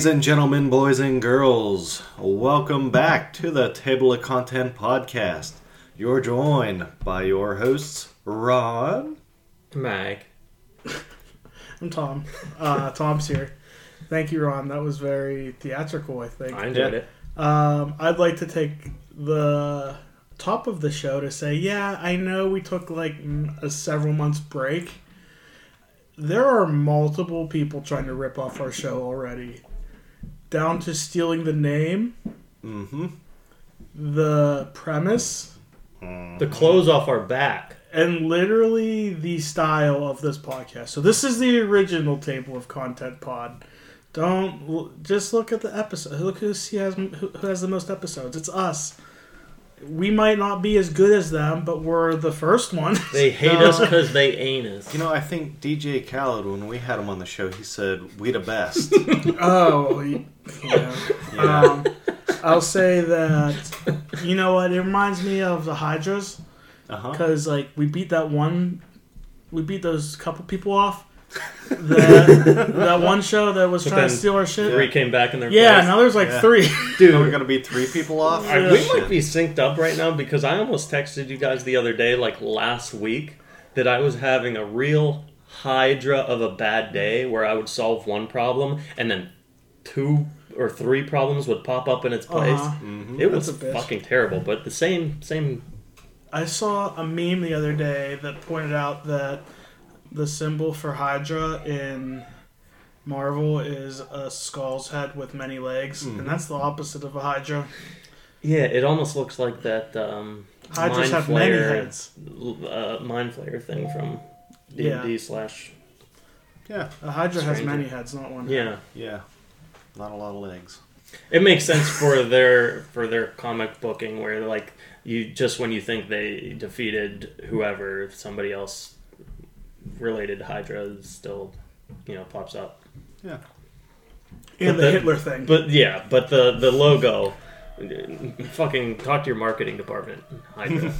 Ladies and gentlemen, boys and girls, welcome back to the Table of Content podcast. You're joined by your hosts, Ron. Mag. I'm Tom. Uh, Tom's here. Thank you, Ron. That was very theatrical, I think. I enjoyed it. Um, I'd like to take the top of the show to say, yeah, I know we took like a several months break. There are multiple people trying to rip off our show already, down to stealing the name, Mm-hmm. the premise, The clothes off our back. and literally the style of this podcast. So this is the original table of content pod. Don't just look at the episode. Look who has who who has the most episodes. It's us. We might not be as good as them, but we're the first one. They hate So- us because they ain't us. You know, I think DJ Khaled, when we had him on the show, he said, We the best. Oh, yeah. Yeah. Um, I'll say that. You know what? It reminds me of the Hydras. Uh-huh. because like we beat that one, we beat those couple people off. The, that one show that was But trying to steal our shit. Three came back in their Yeah, place. now there's like Yeah. three. Dude, we're going to be three people off? Yeah. we might be synced up right now because I almost texted you guys the other day, like last week, that I was having a real hydra of a bad day where I would solve one problem and then two or three problems would pop up in its place. Uh-huh. Mhm. It was That's a bitch. fucking terrible, but the same same I saw a meme the other day that pointed out that the symbol for Hydra in Marvel is a skull's head with many legs, Mhm. and that's the opposite of a Hydra. Yeah, it almost looks like that um Hydras Mind have many heads. uh, mind flayer thing from D and D slash Yeah, A Hydra has many heads, not one. yeah. yeah. Not a lot of legs. It makes sense for their for their comic booking where like you just when you think they defeated whoever, somebody else related Hydra is still you know pops up. Yeah. And But the the- Hitler thing. But yeah, but the the logo. Fucking talk to your marketing department. Hydra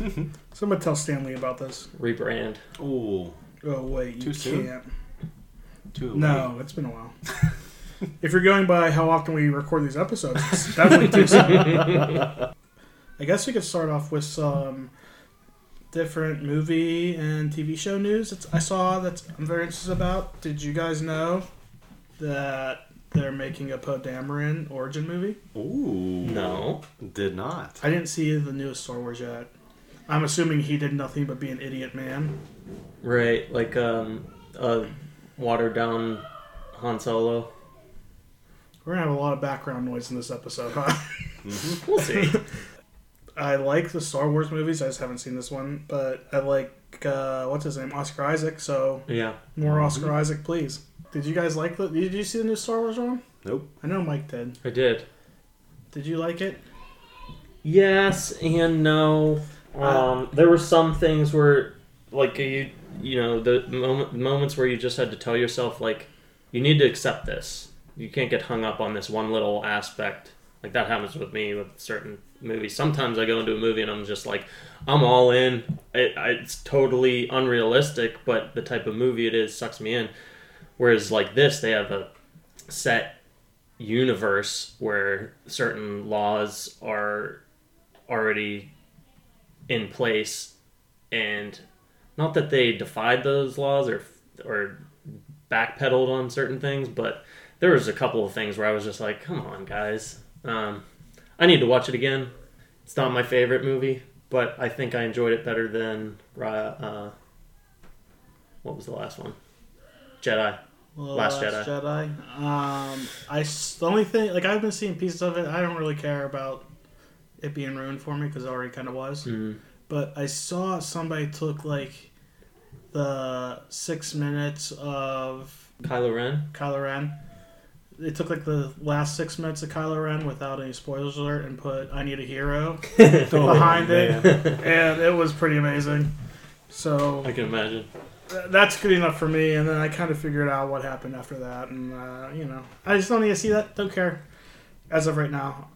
Someone tell Stanley about this. rebrand. Ooh, Oh wait, you Too soon? can't. too No, it's been a while. if you're going by how often we record these episodes, it's definitely too soon. I guess we could start off with some different movie and TV show news. It's, I saw that I'm very interested about. Did you guys know that they're making a Poe Dameron origin movie? Ooh. No. Did not. I didn't see the newest Star Wars yet. I'm assuming he did nothing but be an idiot man. Right, like um a watered down Han Solo. We're gonna have a lot of background noise in this episode, huh? Mhm. We'll see. I like the Star Wars movies. I just haven't seen this one, but I like uh, what's his name, Oscar Isaac. So yeah. more Oscar Isaac, please. Did you guys like the? Did you see the new Star Wars one? Nope. I know Mike did. I did. Did you like it? Yes and no. Um, there were some things where, like you, you know, the moment, moments where you just had to tell yourself, like, you need to accept this. You can't get hung up on this one little aspect. Like that happens with me with certain movies. Sometimes I go into a movie and I'm just like, I'm all in. It, it's totally unrealistic, but the type of movie it is sucks me in. Whereas like this, they have a set universe where certain laws are already in place and not that they defied those laws or or backpedaled on certain things but there was a couple of things where I was just like come on guys um, I need to watch it again it's not my favorite movie but I think I enjoyed it better than uh, what was the last one Jedi The Last Jedi. Jedi. Um, I the only thing like I've been seeing pieces of it. I don't really care about it being ruined for me because it already kind of was. mm. But I saw somebody took like the six minutes of Kylo Ren Kylo Ren. They took like the last six minutes of Kylo Ren without any spoilers alert and put "I Need a Hero" behind it, and it was pretty amazing. So I can imagine th- that's good enough for me. And then I kind of figured out what happened after that, and uh, you know, I just don't need to see that. Don't care as of right now.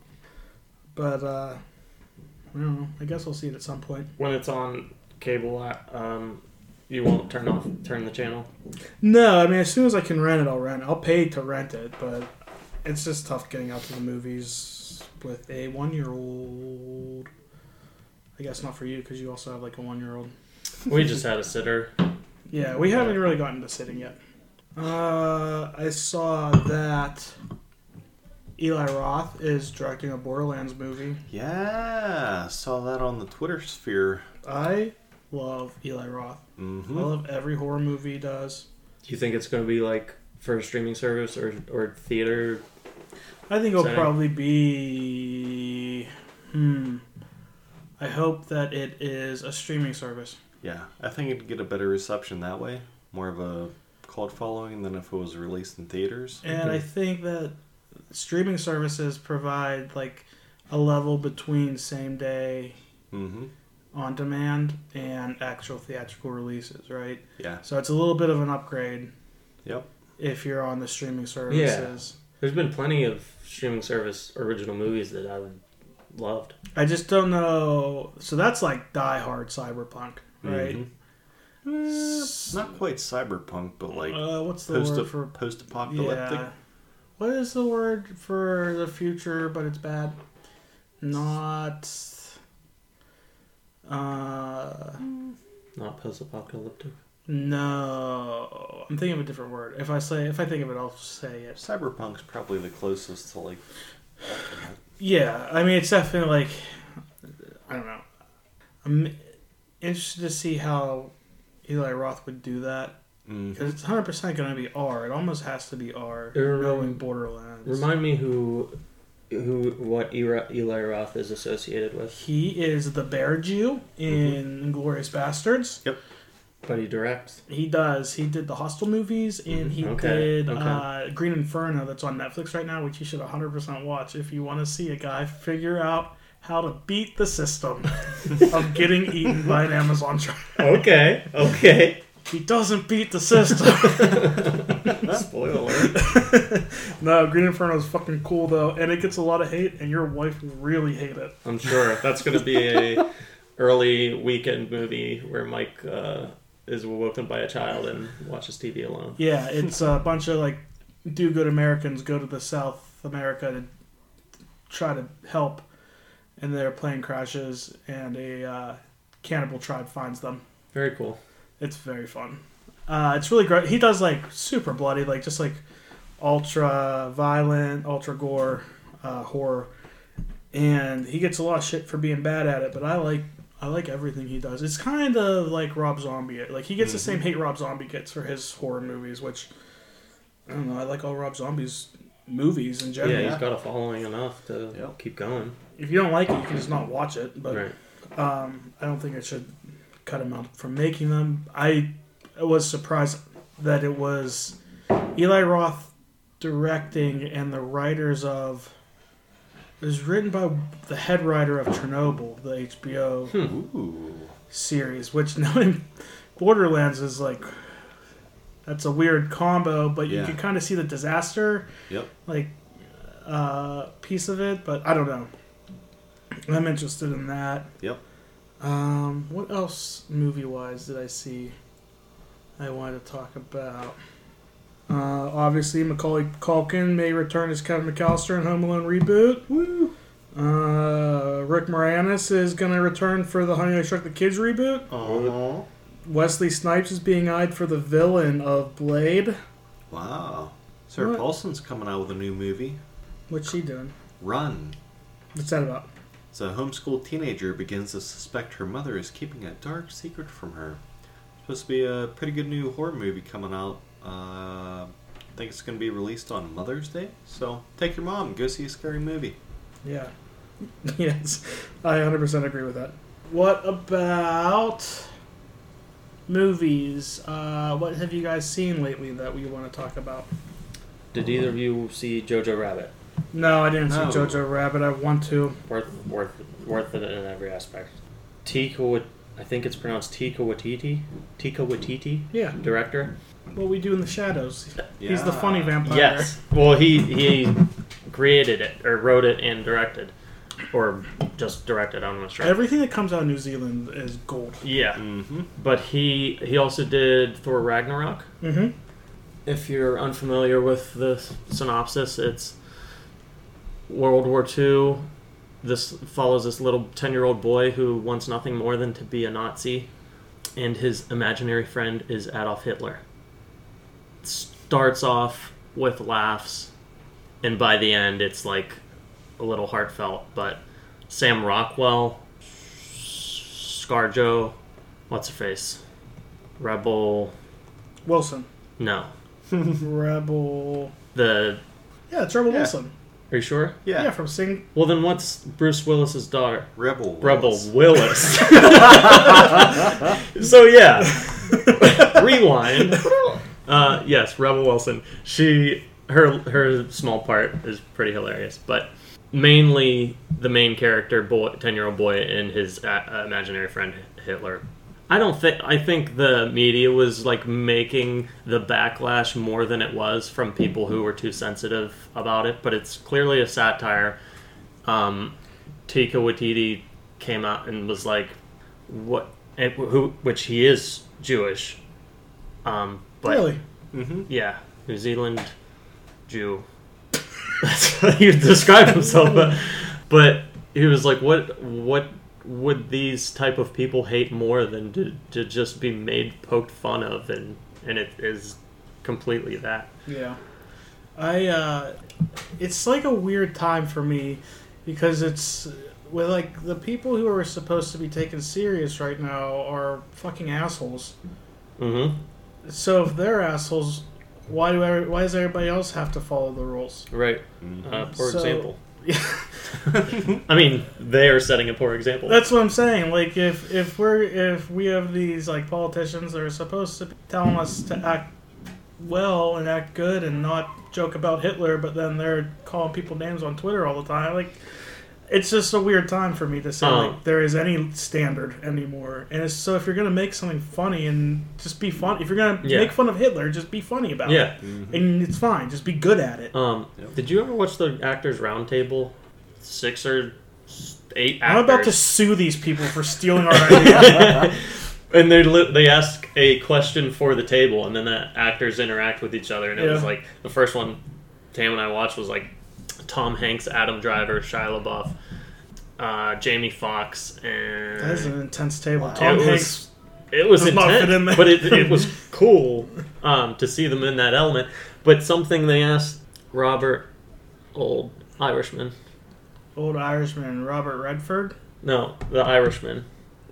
But uh, I don't know. I guess I'll see it at some point. when it's on cable um, you won't turn off turn the channel No, I mean as soon as I can rent it, I'll rent it. I'll pay to rent it, but it's just tough getting out to the movies with a one-year-old. I guess not for you because you also have like a one-year-old. We just had a sitter. Yeah, we haven't really gotten to sitting yet. Uh, I saw that Eli Roth is directing a Borderlands movie. Yeah, saw that on the Twitter sphere. I love Eli Roth. Mm-hmm. I love every horror movie he does. Do you think it's going to be like for a streaming service or or theater? I think it'll Same. probably be. Hmm. I hope that it is a streaming service. Yeah, I think it'd get a better reception that way. More of a cult following than if it was released in theaters. And I think that streaming services provide like a level between same day Mm-hmm. On demand and actual theatrical releases, right? Yeah. So it's a little bit of an upgrade Yep. if you're on the streaming services. Yeah. There's been plenty of streaming service original movies that I've loved. I just don't know. So that's like Die Hard Cyberpunk, right? Mhm. Eh, not quite cyberpunk, but like uh, what's the post word for post-apocalyptic. Yeah. What is the word for the future, but it's bad? Not. Uh, Not post-apocalyptic. no, I'm thinking of a different word. If I say, if I think of it, I'll say it. Cyberpunk's probably the closest to like. alternate. Yeah, I mean, it's definitely like, I don't know. I'm interested to see how Eli Roth would do that Mhm. because it's 100 percent going to be R. It almost has to be R, Er, knowing Borderlands. Remind me who who what Era- Eli Roth is associated with. He is the Bear Jew in Glorious Bastards. Yep. But he directs. He does. He did the Hostel movies, and he Okay, did okay. Uh, Green Inferno, that's on Netflix right now, which you should 100% watch if you want to see a guy figure out how to beat the system of getting eaten by an Amazon truck. Okay, okay. He doesn't beat the system. Spoiler alert. no, Green Inferno is fucking cool though, and it gets a lot of hate, and your wife will really hate it. I'm sure that's going to be a early weekend movie where Mike uh, is woken by a child and watches TV alone. Yeah, it's a bunch of like do good Americans go to the South America to try to help, and their plane crashes, and a uh, cannibal tribe finds them. Very cool. It's very fun. Uh, it's really great. He does like super bloody, like just like ultra violent, ultra gore uh, horror, and he gets a lot of shit for being bad at it. But I like I like everything he does. It's kind of like Rob Zombie. Like he gets the same hate Rob Zombie gets for his horror movies, which I don't know. I like all Rob Zombie's movies in general. Yeah, he's got a following enough to Yep. keep going. If you don't like it, you can just not watch it. But right. um, I don't think it should cut him out from making them. I was surprised that it was Eli Roth directing and the writers of. It was written by the head writer of Chernobyl, the HBO Ooh. series, which knowing Borderlands is like. That's a weird combo, but you can kind of see the disaster Yep. like uh, piece of it, but I don't know. I'm interested in that. Yep. Um, what else movie wise did I see? I wanted to talk about. Uh, obviously, Macaulay Culkin may return as Kevin McAllister in Home Alone reboot. Woo! Uh, Rick Moranis is going to return for the Honey I Shrunk the Kids reboot. Uh-huh. Wesley Snipes is being eyed for the villain of Blade. Wow. Sarah What? Paulson's coming out with a new movie. What's she doing? Run. What's that about? So a homeschooled teenager begins to suspect her mother is keeping a dark secret from her. Supposed to be a pretty good new horror movie coming out. Uh, I think it's going to be released on Mother's Day. So take your mom, go see a scary movie. Yeah. yes, I 100% agree with that. What about movies? Uh, what have you guys seen lately that we want to talk about? Did either of you see Jojo Rabbit? No, I didn't No. see Jojo Rabbit. I want to. Worth worth worth it in every aspect. Tika Wat- I think it's pronounced Tika Watiti. Tika Watiti, Yeah, director. what we do in the shadows. He's the funny vampire. Yes. Well, he he created it or wrote it and directed, or just directed. I'm not sure. Everything that comes out of New Zealand is gold. yeah, Mm-hmm. but he he also did Thor Ragnarok. Mm-hmm. If you're unfamiliar with the synopsis, it's World War II. This follows this little 10 year old boy who wants nothing more than to be a Nazi, and his imaginary friend is Adolf Hitler. Starts off with laughs, and by the end, it's like a little heartfelt. But Sam Rockwell, Scarjo, what's her face? Rebel. Wilson. No. Rebel. The. Yeah, it's Rebel Yeah. Wilson. Are you sure? Yeah. Yeah. from Sing. Well, then what's Bruce Willis's daughter? Rebel. Rebel Willis. Willis. so yeah, rewind. Uh, yes, Rebel Wilson. She her her small part is pretty hilarious, but mainly the main character, boy, ten year old boy, and his uh, imaginary friend Hitler. I don't think I think the media was like making the backlash more than it was from people who were too sensitive about it, but it's clearly a satire. Um, Taika Waititi came out and was like, "What?" And who, which he is Jewish, um, but really? Mm-hmm. yeah, New Zealand Jew. That's how he described himself, but but he was like, "What? What would these type of people hate more than to, to just be made poked fun of?" And and it is completely that. Yeah. I uh it's like a weird time for me because it's with like the people who are supposed to be taken serious right now are fucking assholes. Mm-hmm. So if they're assholes, why do every, why does everybody else have to follow the rules? Right. Mm-hmm. Uh, for So- example, I mean, they are setting a poor example. That's what I'm saying. Like if if we're if we have these like politicians that are supposed to be telling us to act well and act good and not joke about Hitler, but then they're calling people names on Twitter all the time. Like it's just a weird time for me to say Um, like there is any standard anymore. And it's, so if you're gonna make something funny and just be fun, if you're gonna Yeah. make fun of Hitler, just be funny about yeah. it, and it's fine. Just be good at it. Um, Yep. Did you ever watch the Actors Roundtable? Six or eight actors. I'm about to sue these people for stealing our idea. and they li- they ask a question for the table, and then the actors interact with each other. And it was like the first one Tam and I watched was like Tom Hanks, Adam Driver, Shia LaBeouf, uh, Jamie Foxx and That's an intense table. Wow. Tom It was- it was intense, fit in there. but it, it was cool um, to see them in that element. But something they asked Robert, old Irishman, Old Irishman, Robert Redford, no, the Irishman,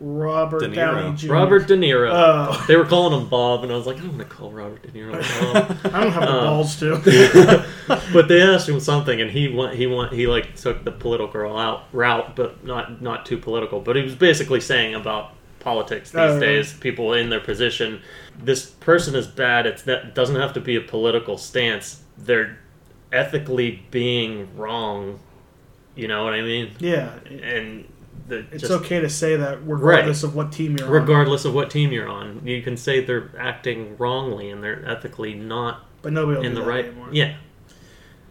Robert De Niro. Downey Jr. Robert De Niro. Oh, They were calling him Bob, and I was like, I don't want to call Robert De Niro Bob. I don't have the Uh, balls to. but they asked him something, and he went, he went, he like took the political out route, but not not too political. But he was basically saying about politics these Oh, right. days, people in their position. This person is bad. It's that doesn't have to be a political stance. They're ethically being wrong. You know what I mean? Yeah, And the, it's just, okay to say that regardless of what team you're on. regardless of what team you're on, you can say they're acting wrongly and they're ethically not But nobody will in do the that right. anymore. Yeah.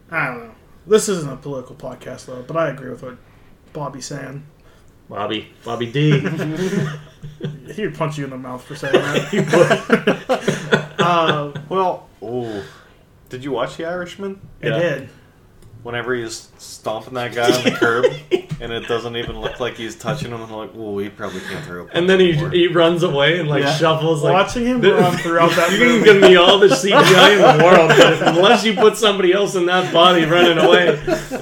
I don't know. This isn't a political podcast though, but I agree with what Bobby's saying. Bobby, Bobby D. He'd punch you in the mouth for saying that. uh, Well, oh, did you watch The Irishman? I did. Whenever he's stomping that guy on the curb, and it doesn't even look like he's touching him, and like, well, he probably can't throw. A punch And then he, anymore." he runs away and like Yeah. shuffles like Watching him the- run throughout that You can movie. give me all the CGI in the world, but unless you put somebody else in that body running away,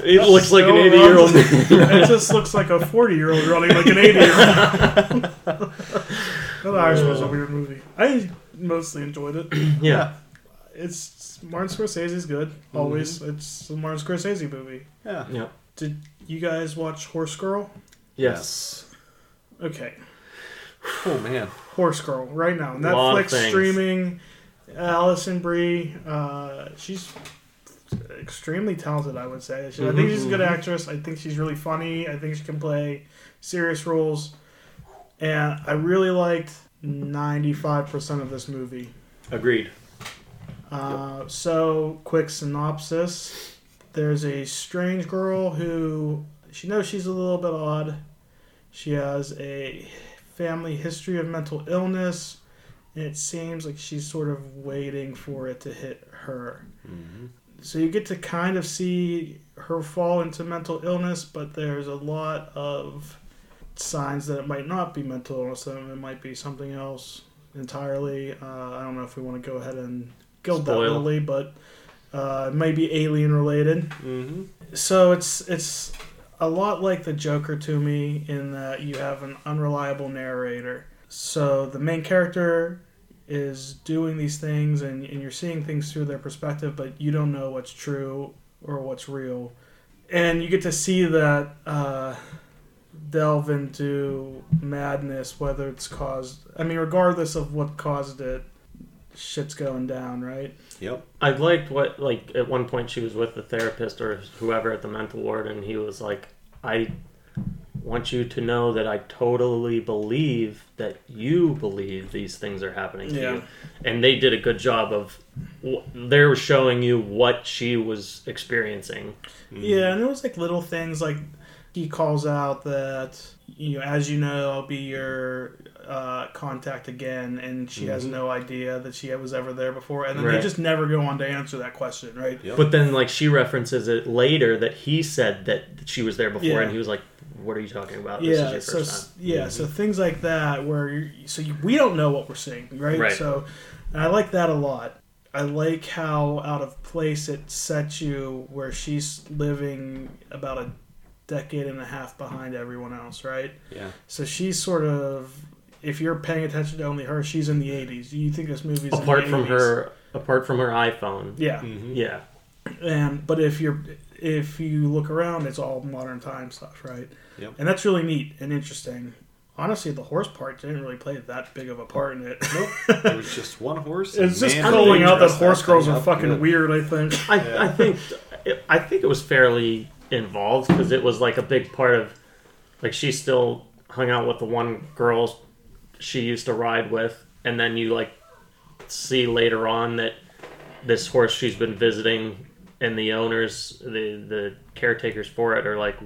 it looks like an eighty year old it just looks like a 40 year old running like an 80 year old. The Irishman was a weird movie. I mostly enjoyed it. yeah. It's Martin Scorsese's good. Always, it's a Martin Scorsese movie. Yeah. Yeah. Did you guys watch Horse Girl? Yes. Okay, Oh man. Horse Girl right now. Lot of Netflix streaming. Alison Brie, uh, she's extremely talented. I would say. She, I think she's a good Mhm. actress. I think she's really funny. I think she can play serious roles, and I really liked ninety five percent of this movie. Agreed. Uh, so, quick synopsis. There's a strange girl who she knows she's a little bit odd. She has a family history of mental illness, and it seems like she's sort of waiting for it to hit her. hmm So you get to kind of see her fall into mental illness, but there's a lot of signs that it might not be mental illness, that it might be something else entirely. Uh, I don't know if we want to go ahead and that Spoil. early, but uh, it might be alien related. hmm So it's it's a lot like the Joker to me in that you have an unreliable narrator. So the main character is doing these things and, and you're seeing things through their perspective, but you don't know what's true or what's real. And you get to see that uh, delve into madness, whether it's caused, I mean, regardless of what caused it, shit's going down, right? Yep. I liked what like at one point she was with the therapist or whoever at the mental ward, and he was like, "I want you to know that I totally believe that you believe these things are happening to Yeah. you," and they did a good job of they were showing you what she was experiencing. Mhm. Yeah, and it was like little things like he calls out that you know, as you know, I'll be your uh, contact again, and she has Mhm. no idea that she was ever there before, and then they just never go on to answer that question, right? Yep. But then, like she references it later that he said that she was there before, Yeah. and he was like, "What are you talking about? This yeah, is so your first time." yeah, so things like that where you so you, we don't know what we're seeing, right? Right. So, and I like that a lot. I like how out of place it sets you where she's living about a decade and a half behind everyone else, right? Yeah. So she's sort of, if you're paying attention to only her, she's in the 80s. You think this movie's Apart in the from 80s. her, apart from her iPhone, Yeah, hmm yeah, and but if you're if you look around, it's all modern time stuff, right? Yep. And that's really neat and interesting. Honestly, the horse part didn't really play that big of a part in it. Nope. There was just one horse. and it's just man, calling out that horse girls are fucking good. weird. I think. I, Yeah. I think I think it was fairly involved because it was like a big part of like she still hung out with the one girl she used to ride with, and then you like see later on that this horse she's been visiting and the owners, the the caretakers for it, are like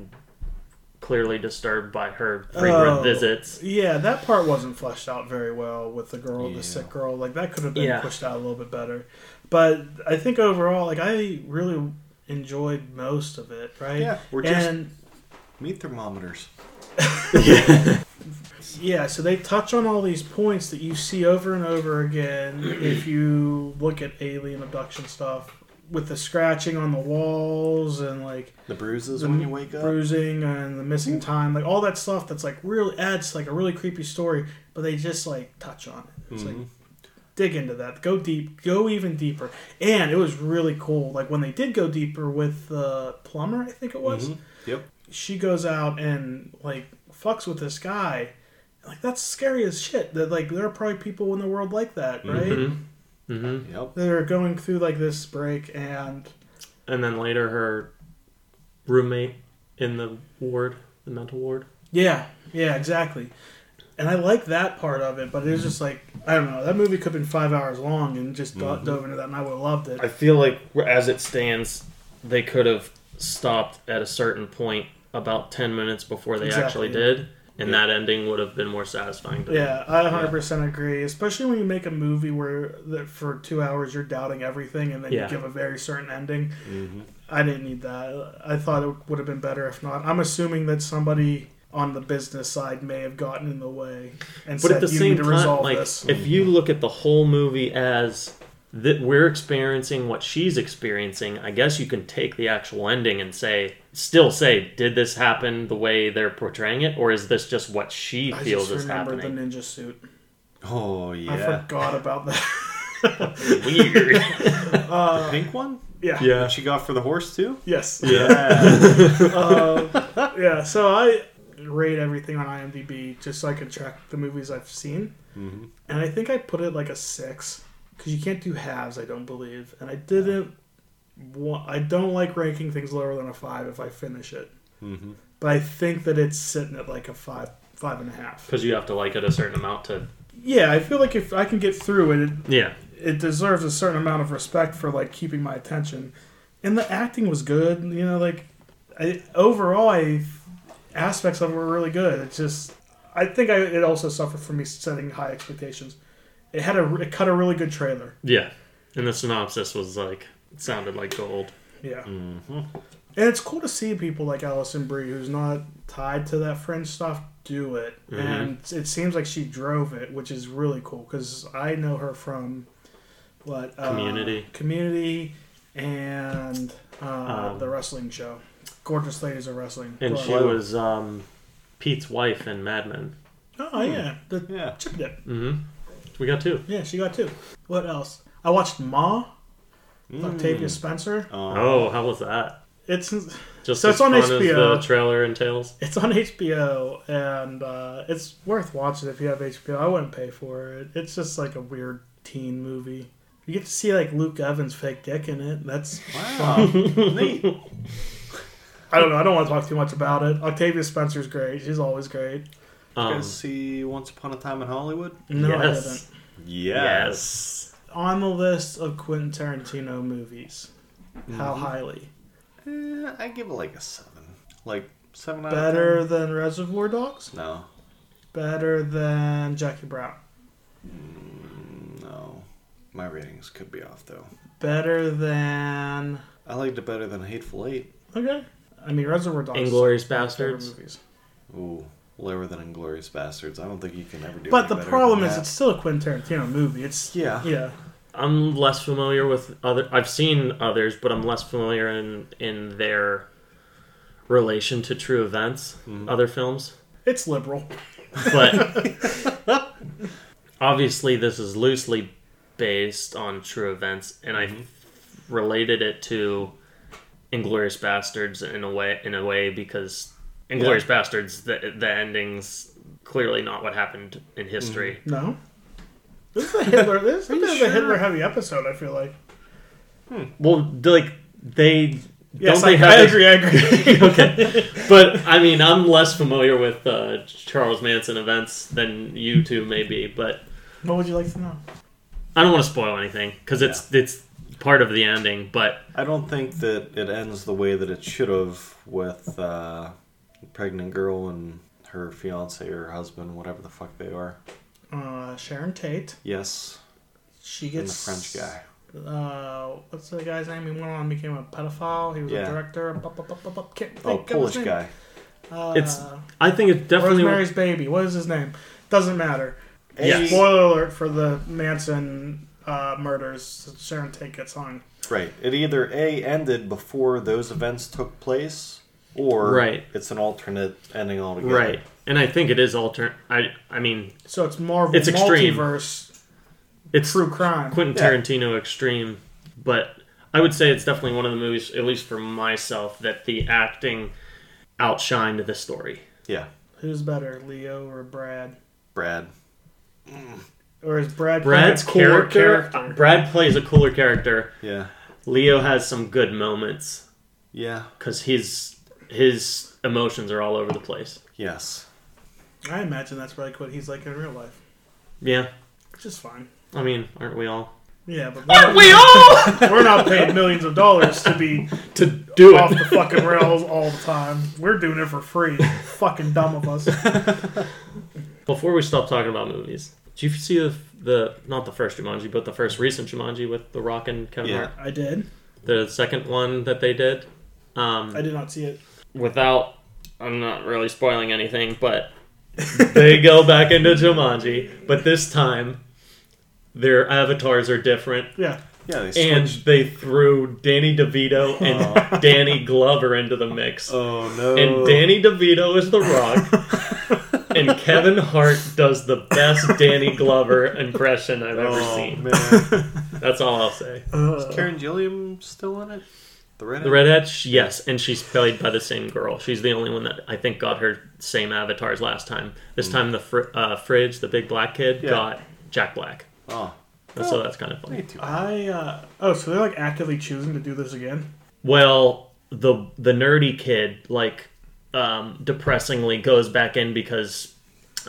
clearly disturbed by her frequent Oh. visits. Yeah, that part wasn't fleshed out very well with the girl, Yeah. the sick girl. Like that could have been Yeah. pushed out a little bit better. But I think overall, like I really enjoyed most of it. Right? Yeah, we're just and meat thermometers. Yeah, so they touch on all these points that you see over and over again if you look at alien abduction stuff with the scratching on the walls and like The bruises The when you wake up. bruising and the missing time, like all that stuff that's like really adds like a really creepy story, but they just like touch on it. It's like Mhm. Dig into that, go deep, go even deeper. And it was really cool. Like when they did go deeper with the plumber, I think it was Mhm. Yep. she goes out and like fucks with this guy. Like that's scary as shit. That like there are probably people in the world like that, right? hmm hmm Yep. That are going through like this break and And then later her roommate in the ward, the mental ward. yeah, yeah, exactly. And I like that part of it, but it was just like I don't know. That movie could have been five hours long and just Mhm. dove into that, and I would have loved it. I feel like as it stands, they could have stopped at a certain point about 10 minutes before they Exactly, actually did, and Yeah. that ending would have been more satisfying me. Yeah, I 100% agree. Especially when you make a movie where that for two hours you're doubting everything and then Yeah. you give a very certain ending. hmm I didn't need that. I thought it would have been better if not. I'm assuming that somebody on the business side may have gotten in the way and But said at the you same need to time, resolve like this. if you look at the whole movie as that we're experiencing what she's experiencing, I guess you can take the actual ending and say, still say, did this happen the way they're portraying it, or is this just what she I feels just is remembered happening? the ninja suit. Oh yeah, I forgot about that. Weird. uh, Pink one. yeah. yeah. She got for the horse too. Yes. Yeah. uh, yeah. So I rate everything on IMDb just so I can track the movies I've seen, hmm and I think I put it like a six because you can't do halves. I don't believe, and I didn't. wa- I don't like ranking things lower than a five if I finish it, hmm but I think that it's sitting at like a five, five and a half. Because you have to like it a certain amount to. Yeah, I feel like if I can get through it, it, Yeah. it deserves a certain amount of respect for like keeping my attention and the acting was good you know like I, overall i aspects of it were really good it's just i think I, it also suffered from me setting high expectations it had a it cut a really good trailer. Yeah, and the synopsis was like it sounded like gold. Yeah, Mm-hmm. and it's cool to see people like Alison Brie, who's not tied to that fringe stuff, do it. Mhm. And it seems like she drove it, which is really cool because I know her from what uh, Community. Community, and uh, Um, the wrestling show, Gorgeous Ladies of Wrestling. And Well, she was um, Pete's wife in Mad Men. oh yeah, the Yeah. chick dip. Mm-hmm. We got two. Yeah, she got two. What else? I watched Ma, Mm. Octavia Spencer. Oh, how was that? It's Just So as it's on fun as HBO. the trailer entails. it's on HBO and uh, it's worth watching if you have HBO. I wouldn't pay for it. It's just like a weird teen movie. You get to see like Luke Evans' fake dick in it. That's Wow. Neat. I don't know. I don't want to talk too much about it. Octavia Spencer's great. She's always great. You Um, guys see Once Upon a Time in Hollywood? No, I Yes. didn't. yes. On the list of Quentin Tarantino movies, how Mhm. highly? Eh, I give it like a seven. Like seven out Better of ten. than Reservoir Dogs? No. Better than Jackie Brown? Mm, no. My ratings could be off though. Better than I liked it better than Hateful Eight. okay. I mean Reservoir Dogs. Inglorious is of my Bastards. Movies. Ooh, lower than Inglorious Bastards. I don't think you can ever do. That. But the problem than is, that. it's still a Quentin Tarantino movie. It's yeah. yeah. I'm less familiar with other. I've seen others, but I'm less familiar in in their relation to true events. Mhm. Other films, It's liberal. but obviously this is loosely based on true events, and I related it to Inglorious Bastards in a way. In a way, because Inglorious Bastards, the the ending's clearly not what happened in history. No. This is a Hitler. This is a Are you of a? Hitler heavy episode. I feel like. Well, like they Yes, don't they I, have I agree. I agree. okay. But I mean, I'm less familiar with uh, Charles Manson events than you two may be, but What would you like to know? I don't want to spoil anything because it's it's part of the ending. But I don't think that it ends the way that it should have with uh, a pregnant girl and her fiance or husband, whatever the fuck they are. Uh, Sharon Tate. Yes, She and the French guy. Uh, what's the guy's name? He went on and became a pedophile. He was Yeah. a director. Bup, bup, bup, bup, bup. Can't Oh, think of his Polish name. guy. Uh, It's I think it's definitely Rosemary's Baby. What is his name? Doesn't matter. Yes. Spoiler alert for the Manson uh, murders. Sharon Tate gets hung. Right. It either A ended before those events took place, or Right. it's an alternate ending altogether. right, and I think it is alter. I I mean, So it's Marvel It's extreme. multiverse it's true crime. Quentin Yeah. Tarantino extreme, but I would say it's definitely one of the movies, at least for myself, that the acting outshined the story. Yeah. Who's better, Leo or Brad? Brad. Or is Brad playing Brad's a cooler character, character? Brad plays a cooler character. Yeah. Leo has some good moments Yeah. because his his emotions are all over the place. Yes. I imagine that's like what he's like in real life, Yeah, which is fine. I mean, aren't we all? Yeah, but Aren't we all we're not paid millions of dollars to be to do off it? the fucking rails all the time. We're doing it for free. fucking dumb of us. Before we stop talking about movies, did you see the the not the first Jumanji, but the first recent Jumanji with The Rock and Kevin Yeah. Hart? I did. The second one that they did. Um, I did not see it. without I'm not really spoiling anything, but they go back into Jumanji, but this time their avatars are different. Yeah. Yeah. They And they threw Danny DeVito and Danny Glover into the mix. Oh no. And Danny DeVito is The Rock, and Kevin Hart does the best Danny Glover impression I've ever oh, seen. man. That's all I'll say. Uh, Karen Gillan still in it? The redhead. The redhead, sh- yes, and she's played by the same girl. She's the only one that I think got her same avatars last time. This time, the fr- uh, fridge, the big black kid, Yeah. got Jack Black. Oh. So that's kind of funny. I uh oh, so they're like actively choosing to do this again. Well, the the nerdy kid, like, um, depressingly goes back in because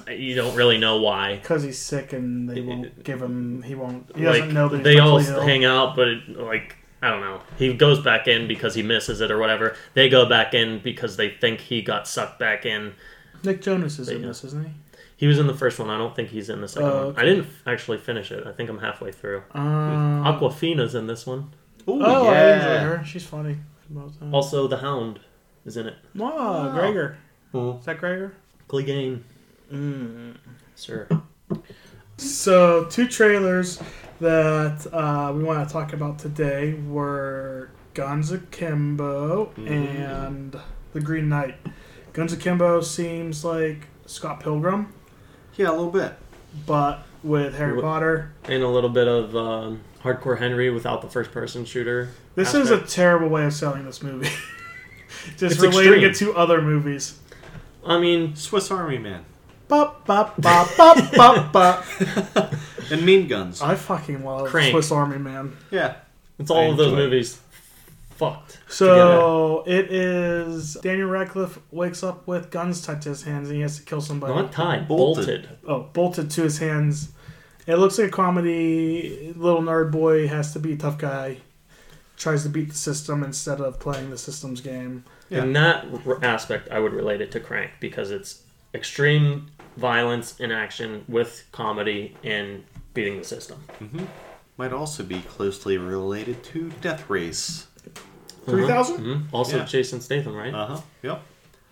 you don't really know why. Because he's sick and they won't give him. He won't. He doesn't know that he's they all mentally ill. hang out, but it, like I don't know. He goes back in because he misses it or whatever. They go back in because they think he got sucked back in. Nick Jonas is in this, isn't he? He was in the first one. I don't think he's in the second Oh, one. okay. I didn't actually finish it. I think I'm halfway through. Um, Awkwafina's in this one. Ooh, oh, I yeah. enjoy her. She's funny. Also, the Hound is in it. Oh, Wow. Gregor. Mm. Is that Gregor? Clegane, Mm. sir. So, two trailers that uh, we want to talk about today were Guns Akimbo Mhm. and The Green Knight. Guns Akimbo seems like Scott Pilgrim, Yeah, a little bit. but with Harry Wh- Potter. And a little bit of um, Hardcore Henry without the first person shooter. This is a terrible way of selling this movie. Just It's relating extreme. it to other movies. I mean, Swiss Army Man. Bop, bop, bop, bop, bop, bop. And Mean Guns. I fucking love Crank. Swiss Army Man. Yeah. it's all I of those it. movies fucked. So it is Daniel Radcliffe wakes up with guns tied to his hands and he has to kill somebody. Not tied, Bolted. bolted. Oh, bolted to his hands. It looks like a comedy. Little nerd boy has to be a tough guy. Tries to beat the system instead of playing the system's game. Yeah. In that r- aspect, I would relate it to Crank because it's extreme violence in action with comedy and beating the system. hmm Might also be closely related to Death Race. 3000? Mhm. Also, Yeah. Jason Statham, right? Uh huh. Yep.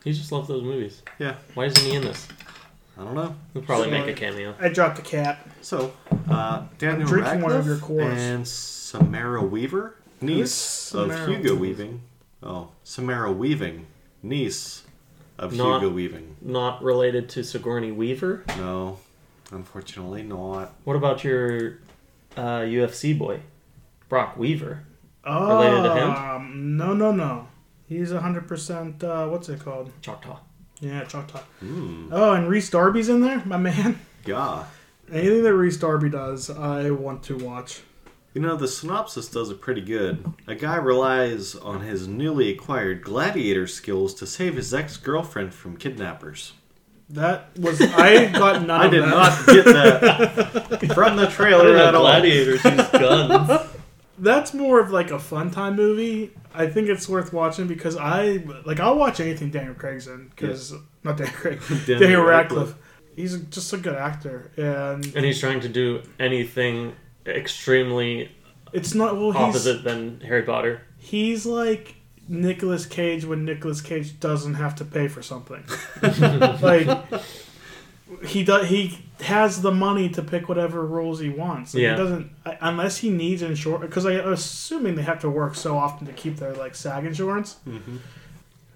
he just loves those movies. Yeah. Why isn't he in this? I don't know. He'll probably make a cameo. I dropped a cat. So, uh, Daniel drinking one of Radcliffe your cores. and Samara Weaver, niece Who's of Samara Hugo Weaving? Weaving. Oh, Samara Weaving, niece of Not- Hugo Weaving. Not related to Sigourney Weaver. No, unfortunately not. What about your uh, UFC boy, Brok Weaver? Oh, Related to him? Um, no, no, no. He's 100%, uh, what's it called? Choctaw. Yeah, Choctaw. Oh, and Rhys Darby's in there, my man. Yeah. Anything that Reese Darby does, I want to watch. You know, the synopsis does it pretty good. A guy relies on his newly acquired gladiator skills to save his ex girlfriend from kidnappers. That was I got none I of did that. not get that from the trailer at all. gladiators use guns. That's more of like a fun time movie. I think it's worth watching because I like I'll watch anything Daniel Craig's in because not Daniel Craig, Daniel Daniel, Radcliffe. Radcliffe. He's just a good actor, and and he's trying to do anything extremely it's not well. He's opposite than Harry Potter. he's like Nicolas Cage when Nicolas Cage doesn't have to pay for something. like he does, he has the money to pick whatever roles he wants. Like, Yeah. He doesn't unless he needs insurance because I'm assuming they have to work so often to keep their like SAG insurance. Mm-hmm.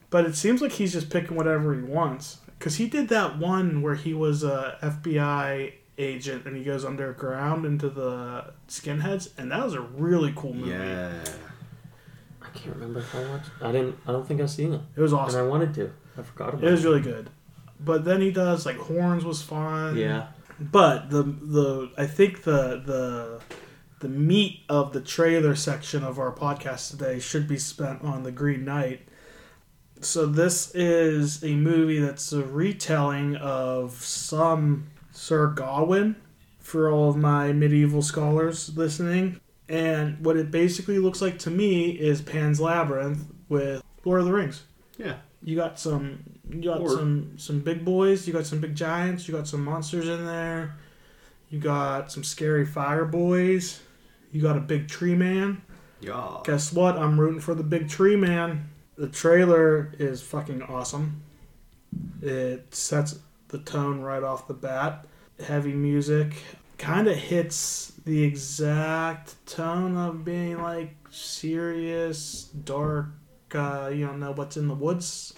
But it seems like he's just picking whatever he wants because he did that one where he was a FBI agent and he goes underground into the skinheads and that was a really cool movie. Yeah. I can't remember if I watched. I didn't. I don't think I've seen it, It was awesome. and I wanted to. I forgot about it. It was really good. But then he does like horns was fun. Yeah. But the the I think the the the meat of the trailer section of our podcast today should be spent on the Green Knight. So this is a movie that's a retelling of some Sir Gawain for all of my medieval scholars listening. And what it basically looks like to me is Pan's Labyrinth with Lord of the Rings. Yeah. You got some you got Or- some some big boys, you got some big giants, you got some monsters in there. You got some scary fire boys. You got a big tree man. Yeah. Guess what? I'm rooting for the big tree man. The trailer is fucking awesome. It sets the tone right off the bat. Heavy music kind of hits the exact tone of being like serious, dark, uh, you don't know what's in the woods.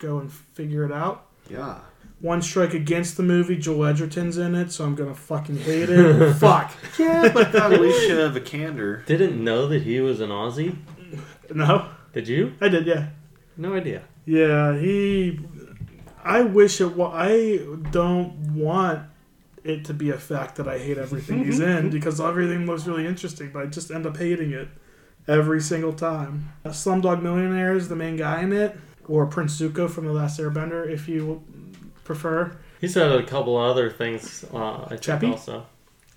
Go and figure it out. Yeah. One strike against the movie, Joel Edgerton's in it, so I'm gonna fucking hate it. Fuck. Yeah, but got Alicia Vikander. Didn't know that he was an Aussie. No, Did you? I did, yeah. No idea. Yeah, he. I wish it. Wa- I don't want it to be a fact that I hate everything he's in because everything looks really interesting, but I just end up hating it every single time. Uh, Slumdog Millionaire is the main guy in it, or Prince Zuko from The Last Airbender, if you prefer. He's had a couple other things. Uh, I think Chappie? also.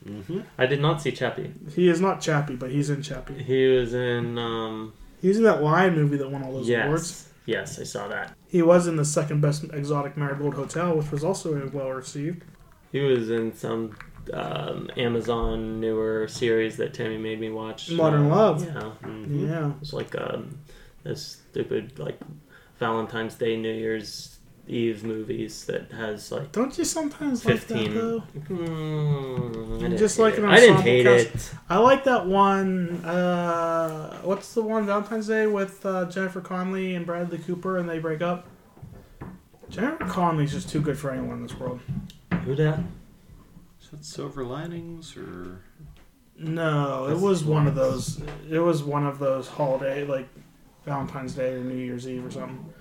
Mm-hmm. I did not see Chappie. He is not Chappie, but he's in Chappie. He was in. Um, He's in that Lion movie that won all those yes. awards. Yes, I saw that. He was in the second best exotic marigold hotel, which was also well received. He was in some um, Amazon newer series that Tammy made me watch. Modern Uh, Love. Yeah. Mhm. Yeah. It was like um, this stupid like Valentine's Day, New Year's Eve movies that has like Don't you sometimes like that fifteen. though? I didn't Just like it. an I didn't hate cast. it. I like that one. Uh, what's the one Valentine's Day with uh, Jennifer Connelly and Bradley Cooper, and they break up? Jennifer Connelly's just too good for anyone in this world. Who that? Is that Silver Linings or No, it was one of those. It was one of those holiday like Valentine's Day or New Year's Eve or something.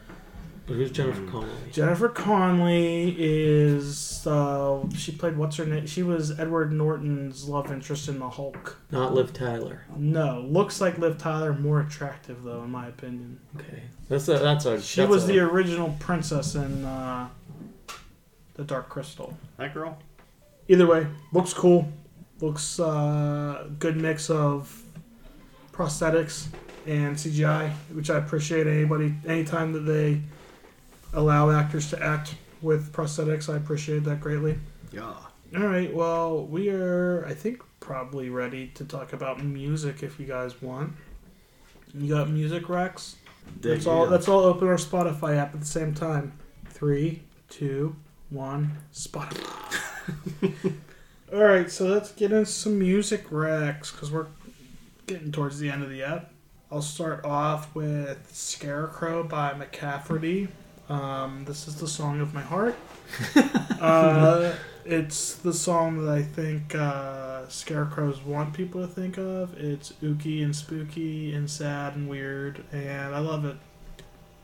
But who's Jennifer. Connelly? Jennifer Connelly is. Uh, she played what's her name? She was Edward Norton's love interest in the Hulk. Not Liv Tyler. No, looks like Liv Tyler, more attractive though, in my opinion. Okay, that's a that's a. She that's was a, the original princess in uh, the Dark Crystal. that girl? Either way, looks cool. Looks uh, good mix of prosthetics and CGI, which I appreciate. Anybody, anytime that they allow actors to act with prosthetics, I appreciate that greatly. Yeah. All right, well, we are, I think, probably ready to talk about music if you guys want. You got music, Rex? Let's all let's all open our Spotify app at the same time. Three, two, one, Spotify. all right, so let's get into some music, Rex, because we're getting towards the end of the app. I'll start off with Scarecrow by McCafferty. Um, this is the song of my heart. uh, it's the song that I think uh, scarecrows want people to think of. It's ooky and spooky and sad and weird, and I love it.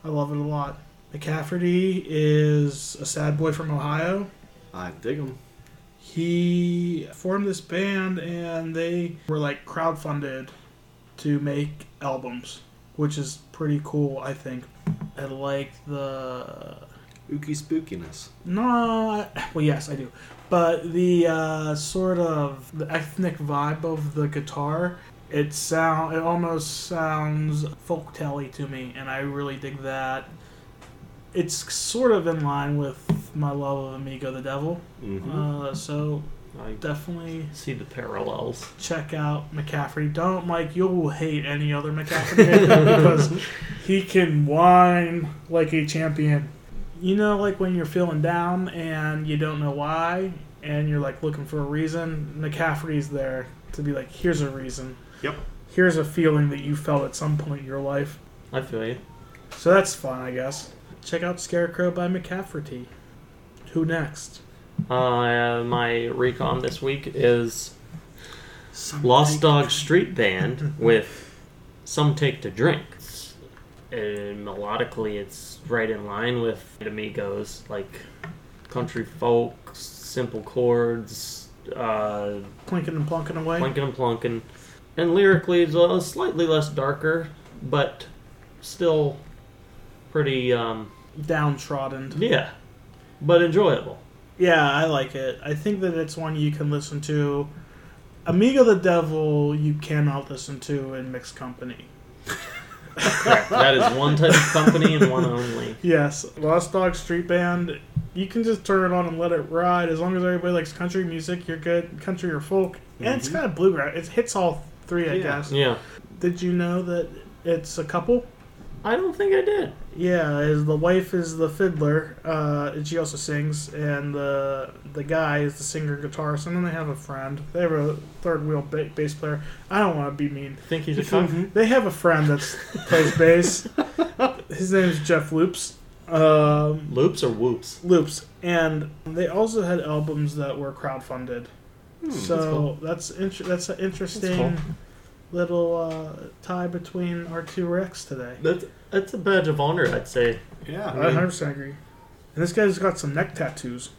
I love it a lot. McCafferty is a sad boy from Ohio. I dig him. He formed this band, and they were like crowdfunded to make albums, which is pretty cool. I think. I like the Ooky spookiness. No, I- well, yes, I do. But the uh, sort of the ethnic vibe of the guitar, it sound it almost sounds folk telly to me, and I really dig that. It's sort of in line with my love of Amigo the Devil, Mm-hmm. uh, so I definitely see the parallels. check out McCafferty. Don't Mike, you'll hate any other McCafferty because he can whine like a champion. You know, like when you're feeling down and you don't know why, and you're like looking for a reason. McCafferty's there to be like, here's a reason. Yep. Here's a feeling that you felt at some point in your life. I feel you. So that's fun, I guess. Check out Scarecrow by McCafferty. Who next? Uh, my recon this week is Lost Dog Street Band with Some Take to Drink. And melodically, it's right in line with Amigos, like country folk, simple chords, uh, Clinking and plunking away. plunking and plunking. And lyrically, it's uh, slightly less darker, but still pretty, um, Downtrodden. yeah, but enjoyable. Yeah, I like it. I think that it's one you can listen to. Amigo the Devil, you cannot listen to in mixed company. Correct. That is one type of company and one only. Yes, Lost Dog Street Band, you can just turn it on and let it ride. As long as everybody likes country music, you're good. Country or folk. And it's mm-hmm. kind of bluegrass. It hits all three, I Yeah. guess. Yeah. Did you know that it's a couple? I don't think I did. Yeah, is the wife is the fiddler, uh, and she also sings, and the the guy is the singer guitarist, and then they have a friend. They have a third wheel ba- bass player. I don't want to be mean. Think he's a cock? They have a friend that plays bass. His name is Jeff Loops. Um, Loops or whoops? Loops, and they also had albums that were crowdfunded. Hmm, so that's inter- that's an interesting That's little uh, tie between our two Rex today. That's that's a badge of honor, I'd say. yeah. I 100% agree. And this guy's got some neck tattoos.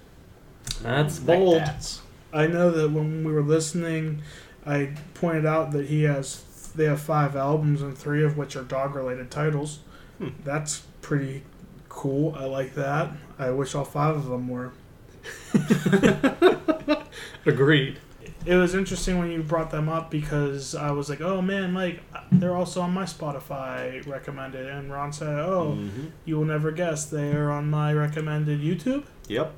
That's Neck bold. tats. I know that when we were listening, I pointed out that he has they have five albums and three of which are dog related titles. Hmm. That's pretty cool. I like that. I wish all five of them were. Agreed. It was interesting when you brought them up because I was like, oh man, Mike, they're also on my Spotify recommended, and Ron said, oh, Mhm. you will never guess they are on my recommended YouTube. Yep.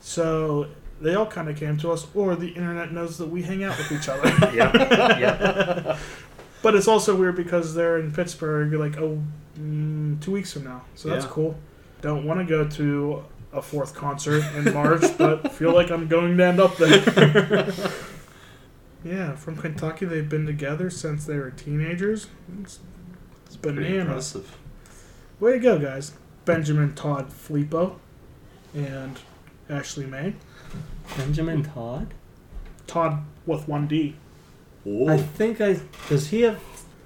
So they all kind of came to us, or the internet knows that we hang out with each other. Yep. Yep. but it's also weird because they're in Pittsburgh, like oh, mm, two weeks from now. So that's Yeah. cool. Don't want to go to a fourth concert in March, but feel like I'm going to end up there. yeah, from Kentucky, they've been together since they were teenagers. It's, it's Pretty bananas. impressive. Way to go, guys. Benjamin Tod Flippo and Ashley Mae. Benjamin Tod. Todd with one D. I think I does he have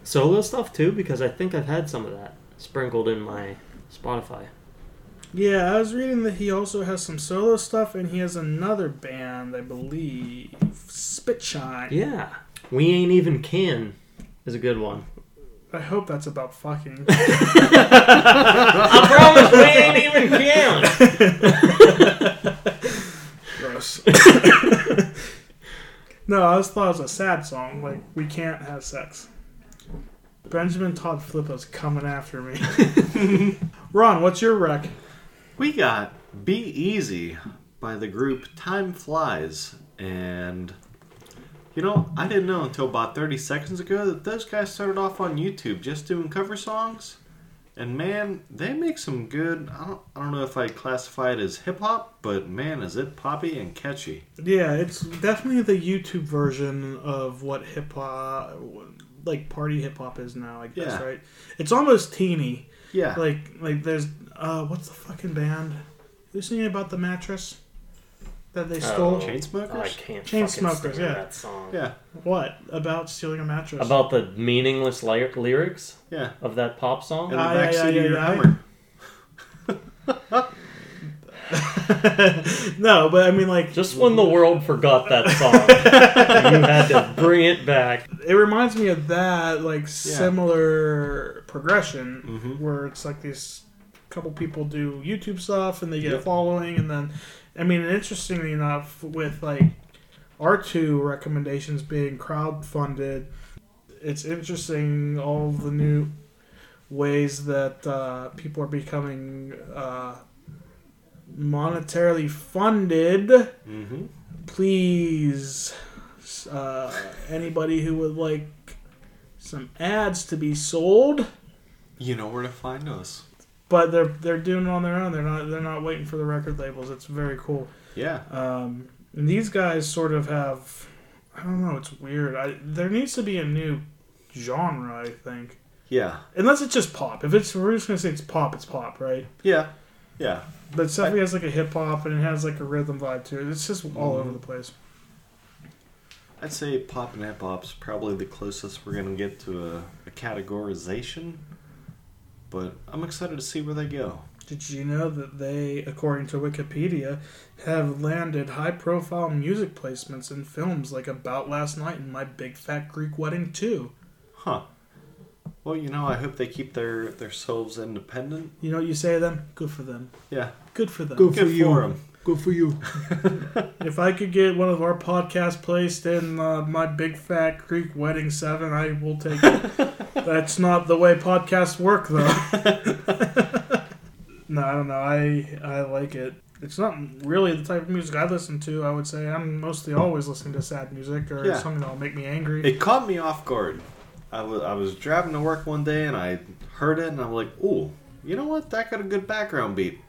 solo stuff too? Because I think I've had some of that sprinkled in my Spotify. Yeah, I was reading that he also has some solo stuff, and he has another band, I believe, Spitshine. Yeah, we ain't even can is a good one. I hope that's about fucking. I promise we ain't even can. Gross. no, I just thought it was a sad song. Like, we can't have sex. Benjamin Tod Flippo's coming after me. Ron, what's your rec? We got Be Easy by the group Timeflies. And, you know, I didn't know until about 30 seconds ago that those guys started off on YouTube just doing cover songs. And man, they make some good. I don't, I don't know if I'd classify it as hip hop, but man, is it poppy and catchy. Yeah, it's definitely the YouTube version of what hip hop, like party hip hop is now. I guess Yeah. right. It's almost teeny. Yeah. Like like there's uh what's the fucking band? Who's singing about the mattress that they stole? Oh. Chainsmokers? I can't. Chain fucking smokers, stand yeah. That song. yeah. What about stealing a mattress? About the meaningless ly- lyrics Yeah. of that pop song. And the Ah, yeah, backseat yeah, of yeah, your yeah. Hummer. no, but I mean like Just when the world forgot that song, you had to bring it back. it reminds me of that like similar progression Mhm. where it's like these couple people do YouTube stuff and they get a following and then I mean interestingly enough with like our two recommendations being crowdfunded it's interesting all the new ways that uh, people are becoming uh, monetarily funded Mm-hmm. please uh, anybody who would like some ads to be sold You know where to find us. But they're they're doing it on their own. They're not they're not waiting for the record labels. It's very cool. Yeah. um, and these guys sort of have i don't know it's weird. I, there needs to be a new genre i think. Yeah. unless it's just pop. If it's we're just gonna say it's pop it's pop right? Yeah. Yeah. but stuff has like a hip-hop and it has like a rhythm vibe to it. It's just all over the place. I'd say pop and hip hop's probably the closest we're gonna get to a, a categorization, but I'm excited to see where they go. Did you know that they, according to Wikipedia, have landed high profile music placements in films like About Last Night and My Big Fat Greek Wedding 2? Huh. Well, you know, I hope they keep their their selves independent. You know what you say to them? Good for them. Yeah. Good for them. Good for 'em. Good for you. if I could get one of our podcasts placed in uh, My Big Fat Greek Wedding 7, I will take it. That's not the way podcasts work, though. no, I don't know. I, I like it. It's not really the type of music I listen to, I would say. I'm mostly always listening to sad music or Yeah. something that'll make me angry. It caught me off guard. I was I was driving to work one day and I heard it and I'm like, ooh, you know what? That got a good background beat.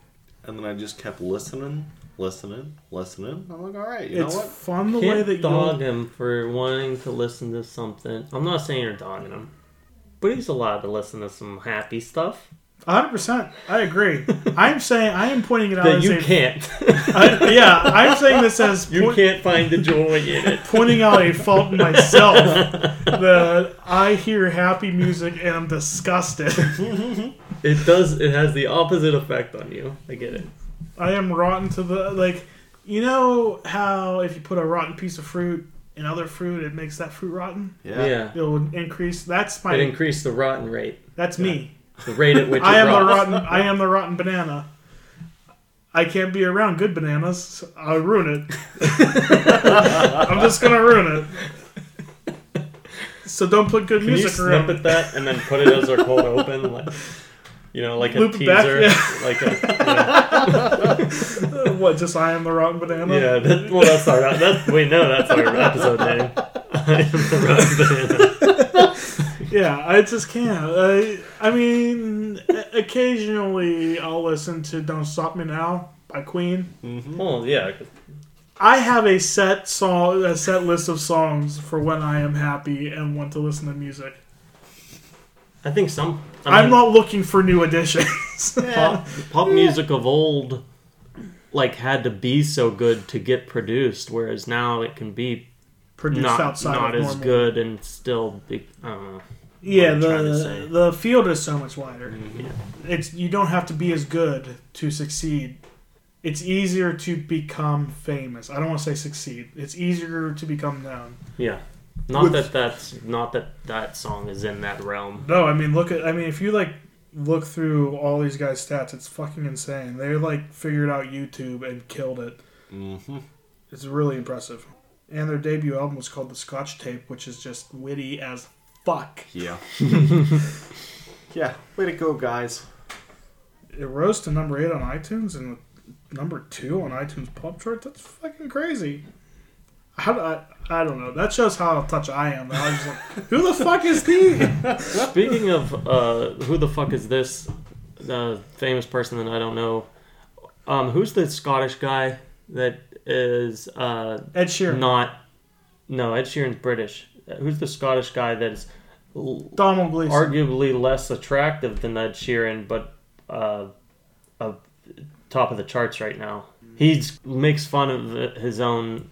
And then I just kept listening, listening, listening. I'm like, all right, you it's know what? fun the way that dog you. him for wanting to listen to something. I'm not saying you're dogging him, but he's allowed to listen to some happy stuff 100%. I agree. I'm saying, I am pointing it out that as you a- can't. I, yeah, I'm saying this as you point- can't find the joy in it. pointing out a fault in myself that I hear happy music and I'm disgusted. It does. It has the opposite effect on you. I get it. I am rotten to the like. You know how if you put a rotten piece of fruit in other fruit, it makes that fruit rotten. Yeah. Yeah. It will increase. That's my. It increased the rotten rate. that's me. The rate at which I it am the rotten. I am the rotten banana. I can't be around good bananas. I'll ruin it. I'm just gonna ruin it. So don't put good Can you music around. snippet that and then put it as our cold open? Like, you know, like a Loop teaser. back, yeah. Like a, what? Just I am the wrong banana. yeah. that, well, that's our. That, wait, no, that's our episode name. I am the wrong banana. Yeah, I just can't. I, I mean, occasionally I'll listen to "Don't Stop Me Now" by Queen. Mm-hmm. Well, yeah. I have a set song, a set list of songs for when I am happy and want to listen to music. I think some. I I'm mean, not looking for new additions. pop, pop music of old like had to be so good to get produced whereas now it can be Produced not, outside not of as normal. good and still be I don't know. Yeah, I'm trying to the the field is so much wider. Mm-hmm. Yeah. It's you don't have to be as good to succeed. It's easier to become famous. I don't want to say succeed. It's easier to become known. yeah not With- that that's not that that song is in that realm No, I mean look at I mean if you like look through all these guys' stats, it's fucking insane. They like figured out YouTube and killed it. Mm-hmm. It's really impressive. And their debut album was called The Scotch Tape, which is just witty as fuck. Yeah. yeah. Way to go, guys. It rose to number eight on iTunes and number two on iTunes pop chart. That's fucking crazy. How do I? I don't know. That shows how touch I am. I was like, who the fuck is he? speaking of uh who the fuck is this the famous person that I don't know um who's the Scottish guy that is uh Ed Sheeran, not no Ed Sheeran's British who's the Scottish guy that is Donald Gleason. arguably less attractive than Ed Sheeran, but uh, uh, top of the charts right now. He makes fun of his own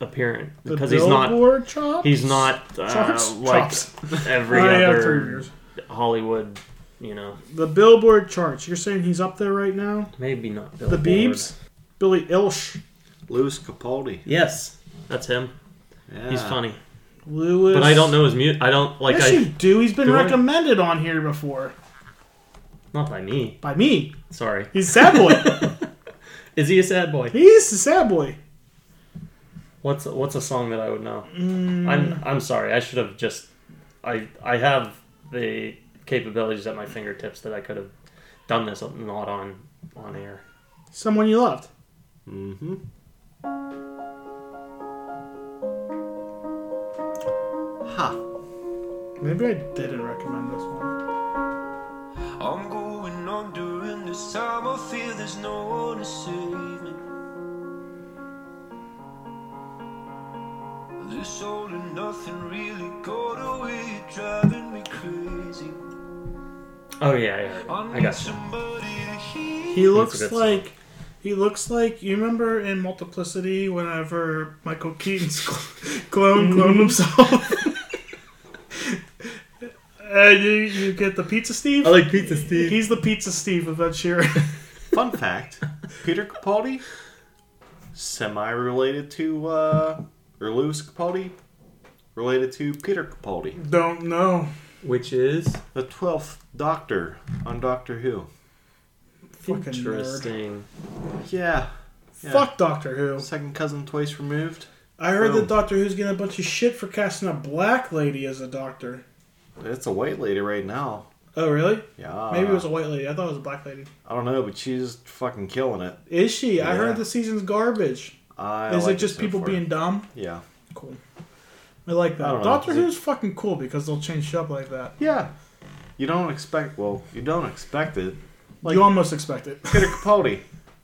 appearance The because he's not Billboard chops? he's not uh, Charts? like Chops. every I have other. Hollywood. You know, The Billboard charts. You're saying he's up there right now? maybe not The Billboard. Beebs? Billie Eilish. Lewis Capaldi. Yes, that's him. Yeah. He's funny, Lewis. but I don't know his mute. I don't like. yes, I you do. He's been Do I? recommended on here before not by me. by me. Sorry. He's a sad boy. Is he a sad boy? He's a sad boy. What's what's a song that I would know? Mm, I'm I'm sorry. I should have just I I have the capabilities at my fingertips that I could have done this not on on air. someone you loved. Mm-hmm. Ha. Maybe I didn't recommend this one. I'm going on during this time. I feel there's no one to save me. This all and nothing really got away, driving me crazy. Oh yeah, yeah. I I got you. somebody to hear. He looks good song. like he looks like you remember in Multiplicity whenever Michael Keaton's cl- clone cloned himself. and you, you get the Pizza Steve. I like Pizza Steve. He's the Pizza Steve of Ed Sheeran. Fun fact: Peter Capaldi, semi-related to uh, or Lewis Capaldi, related to Peter Capaldi, Don't know. Which is the twelfth Doctor on Doctor Who. Fucking nerd. interesting. Yeah. Yeah. Fuck Doctor Who. Second cousin twice removed. I heard Boom. that Doctor Who's getting a bunch of shit for casting a black lady as a doctor. It's a white lady right now. Oh really? Yeah. Maybe it was a white lady. I thought it was a black lady. I don't know, but she's fucking killing it. Is she? I Yeah. heard the season's garbage. I Is like it just so people far. being dumb? Yeah. Cool. I like that. don't Doctor is it- Who's fucking cool because they'll change shit up like that. Yeah. You don't expect. Well, you don't expect it. Like- you almost expect it. Peter Capaldi.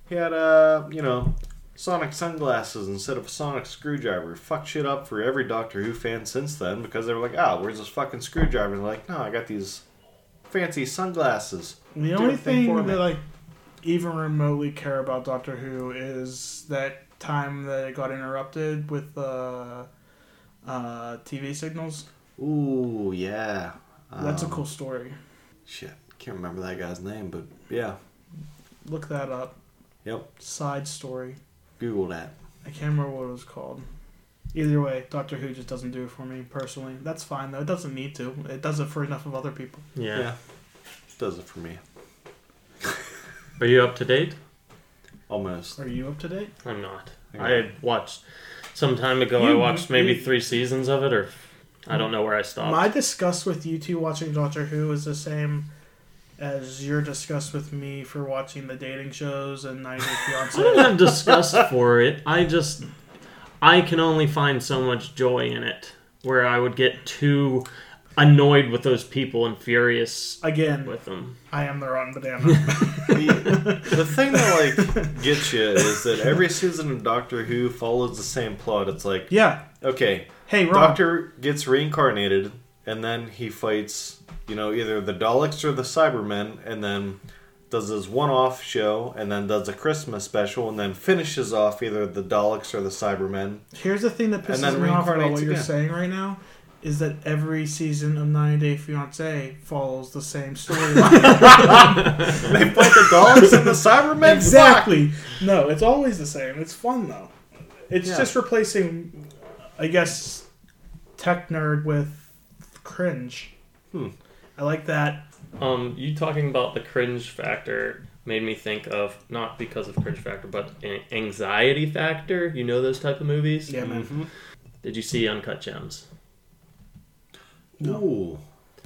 He had uh, you know, sonic sunglasses instead of a sonic screwdriver. Fucked shit up for every Doctor Who fan since then because they were like, "Ah, where's this fucking screwdriver?" And they're like, "No, I got these fancy sunglasses." The Do only everything thing that I even remotely care about Doctor Who is that time that it got interrupted with uh, uh, TV signals. Ooh, yeah. That's a Um, cool story. Shit, can't remember that guy's name, but yeah. Look that up. Yep. Side story. Google that. I can't remember what it was called. Either way, Doctor Who just doesn't do it for me personally. That's fine though. It doesn't need to. It does it for enough of other people. Yeah. Yeah. Does it for me. Are you up to date? Almost. Are you up to date? I'm not. Okay. I had watched some time ago. I watched maybe you- three seasons of it, or I don't know where I stopped. My disgust with you two watching Doctor Who is the same as your disgust with me for watching the dating shows and 90 Day I don't Fiance. have disgust for it. I just I can only find so much joy in it where I would get too annoyed with those people and furious Again, with them. I am the rotten banana. the, the thing that like gets you is that every season of Doctor Who follows the same plot. It's like, yeah. okay, Hey, Rob. Doctor gets reincarnated, and then he fights, you know, either the Daleks or the Cybermen, and then does his one-off show, and then does a Christmas special, and then finishes off either the Daleks or the Cybermen. Here's the thing that pisses me off about reincarnates what you're again. saying right now is that every season of 90 Day Fiance follows the same storyline. They fight the Daleks and the Cybermen. exactly. No, it's always the same. It's fun though. It's Yeah. just replacing, I guess, tech nerd with cringe. Hmm. I like that. Um, you talking about the cringe factor made me think of not because of cringe factor, but an anxiety factor. You know those type of movies. Yeah, man. Mhm. Did you see Uncut Gems? Ooh.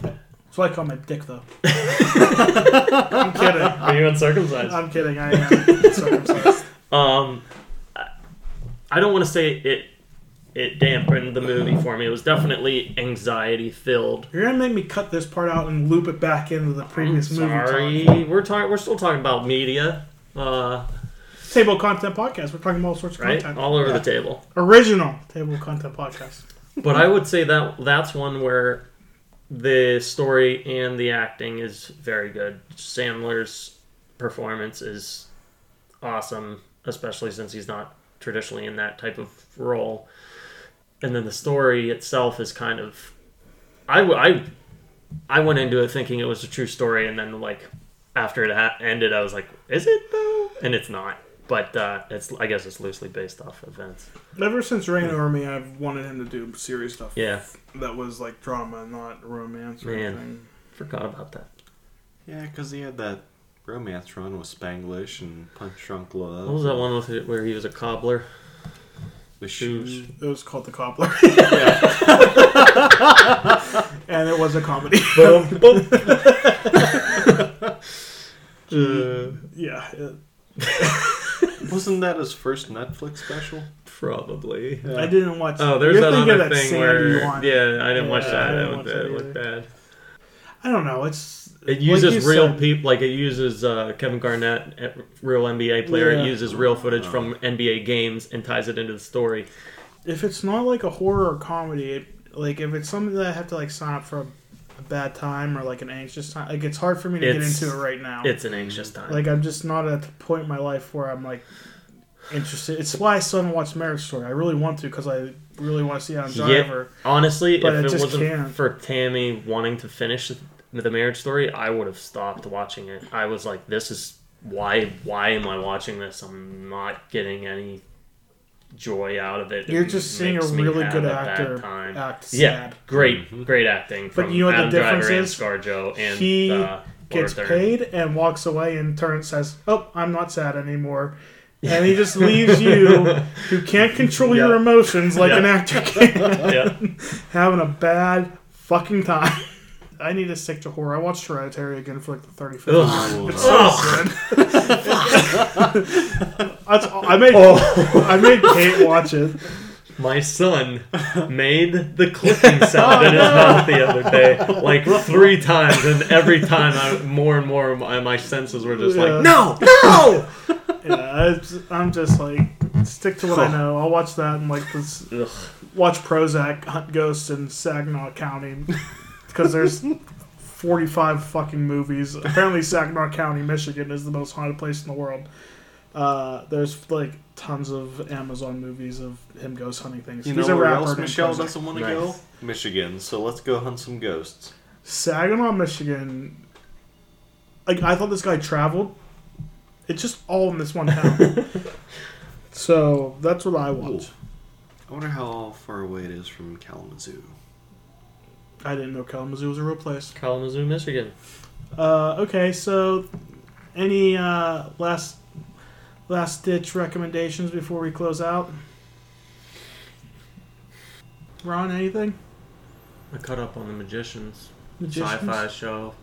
That's why I call my dick though. I'm kidding. Are you uncircumcised? I'm kidding. I am circumcised. Um, I- I don't want to say it. It dampened the movie for me. It was definitely anxiety filled. You're gonna make me cut this part out and loop it back into the previous movie. Sorry, talk. we're talking. We're still talking about media, uh, Table content podcast. We're talking about all sorts of right? content. All over Yeah. the table. Original table content podcast. But I would say that that's one where the story and the acting is very good. Sandler's performance is awesome, especially since he's not traditionally in that type of role. And then the story itself is kind of, I, I, I went into it thinking it was a true story, and then like after it ha- ended, I was like, is it though? And it's not. But uh, it's I guess it's loosely based off events. Ever since Reign Over Me, I've wanted him to do serious stuff. Yeah, That was like drama, not romance or Man. anything. forgot about that. Yeah, because he had that romance run with Spanglish and Punch Drunk Love. What was that one with it where he was a cobbler? The shoes. It was called The Cobbler. yeah. and it was a comedy. Boom, boom. Uh, yeah. it- wasn't that his first Netflix special? Probably. I didn't watch Oh, there's You're that other of that thing Sandy where one. yeah, I didn't watch Yeah, that. I That didn't looked, watch that that looked bad. I don't know. It's It uses you real said, people, like it uses uh, Kevin Garnett, a real NBA player. Yeah. It uses real footage from NBA games and ties it into the story. If it's not like a horror or comedy, it, like if it's something that I have to like sign up for a, bad time or like an anxious time, like it's hard for me to get into it right now. It's an anxious time. Like I'm just not at the point in my life where I'm like interested. It's why I still haven't watched Marriage Story. I really want to because I really want to see Adam Yeah. Driver. Honestly, But if it just wasn't can't. for Tammy wanting to finish the marriage story, I would have stopped watching it. I was like, "This is why? Why am I watching this? I'm not getting any joy out of it. You're It just seeing a really good a bad actor time. act Yeah, sad. great, great acting. But you know what the difference Driver is? And ScarJo and He uh, Gets Laura Dern. paid and walks away and turns and says, "Oh, I'm not sad anymore." And he just leaves you, who can't control your Yeah. emotions like Yeah. an actor can, Yeah, having a bad fucking time. I need to stick to horror. I watched Hereditary again for like the 35th Ugh. time. It's Ugh. so good. That's, I made Oh. I made Kate watch it. my son made the clicking sound in his mouth the other day, like three times, and every time, I, more and more, my, my senses were just Yeah. like, "No, no!" Yeah, it's, I'm just like stick to what I know. I'll watch that and like this Ugh. watch Prozac hunt ghosts in Saginaw County because there's 45 fucking movies. Apparently, Saginaw County, Michigan, is the most haunted place in the world. Uh, there's like tons of Amazon movies of him ghost hunting things. You He's know a where else Michelle doesn't want to Nice. go? Michigan. So let's go hunt some ghosts. Saginaw, Michigan. Like I thought this guy traveled. It's just all in this one town. so that's what I watch. Ooh. I wonder how far away it is from Kalamazoo. I didn't know Kalamazoo was a real place. Kalamazoo, Michigan. Uh, okay, so any uh, last last ditch recommendations before we close out? Ron, anything? I caught up on the Magicians, Magicians? sci-fi show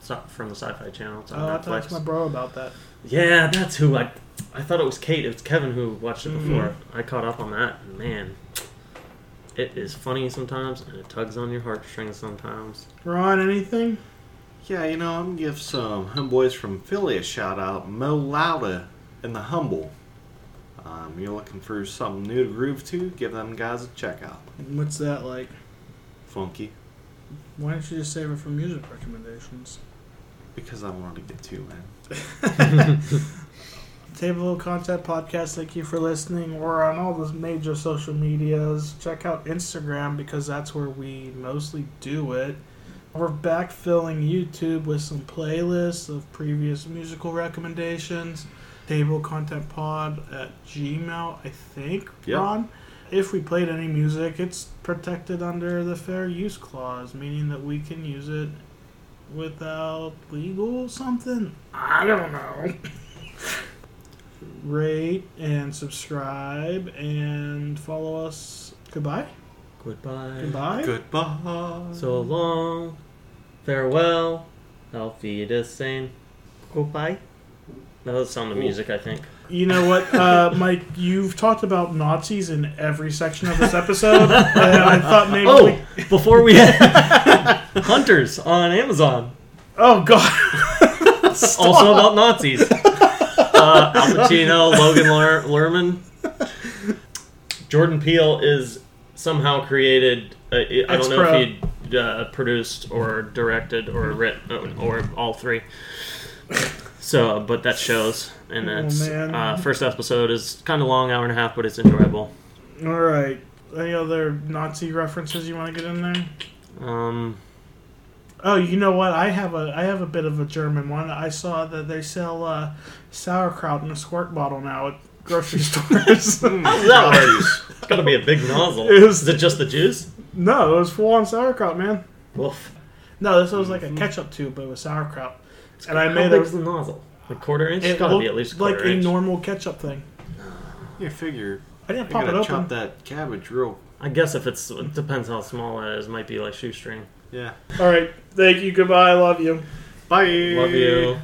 so- from the Sci-Fi Channel. It's on Oh, I talked to my bro about that. Yeah, that's who I. I thought it was Kate. It was Kevin who watched it Mhm. before. I caught up on that. Man, it is funny sometimes, and it tugs on your heartstrings sometimes. Ron, anything? Yeah, you know, I'm gonna give some homeboys from Philly a shout out. Mo Lowda and the Humble. Um, you're looking for something new to groove to? Give them guys a check out. What's that like? Funky, Why don't you just save it for music recommendations? because I wanted to get two, man. Table Content Podcast, thank you for listening. We're on all the major social medias. Check out Instagram because that's where we mostly do it. We're backfilling YouTube with some playlists of previous musical recommendations. Table Content Pod at Gmail, I think, Yep. Ron. If we played any music, it's protected under the fair use clause, meaning that we can use it without legal something. I don't know. Rate and subscribe and follow us. Goodbye. Goodbye. Goodbye. Goodbye. So long. Farewell. Auf Wiedersehen. Goodbye. That was Sound of Music, I think. You know what, uh, Mike? You've talked about Nazis in every section of this episode, and I thought maybe. Oh, we- before we Hunters on Amazon. oh God! Also about Nazis. Uh, Al Pacino, Logan Ler- Lerman. Jordan Peele is somehow created. Uh, I don't know if he uh, produced or directed or written or all three. So, but that shows, and Oh, that's man. uh, first episode is kind of long, hour and a half, but it's enjoyable. All right. Any other Nazi references you want to get in there? Um, Oh, you know what? I have a I have a bit of a German one. I saw that they sell uh, sauerkraut in a squirt bottle now at grocery stores. how's that work? It's got to be a big nozzle. It was- Is it just the juice? no, it was full on sauerkraut, man. Woof. No, this was like a mm-hmm. ketchup tube, but it was sauerkraut. And I made big's a, the nozzle? A quarter inch? it It's got to be at least a like quarter a normal ketchup thing. You figure I didn't I pop it open. chop that cabbage real. I guess if it's it depends how small it is. It Might be like shoestring. Yeah. All right. Thank you. Goodbye. I love you. Bye. Love you.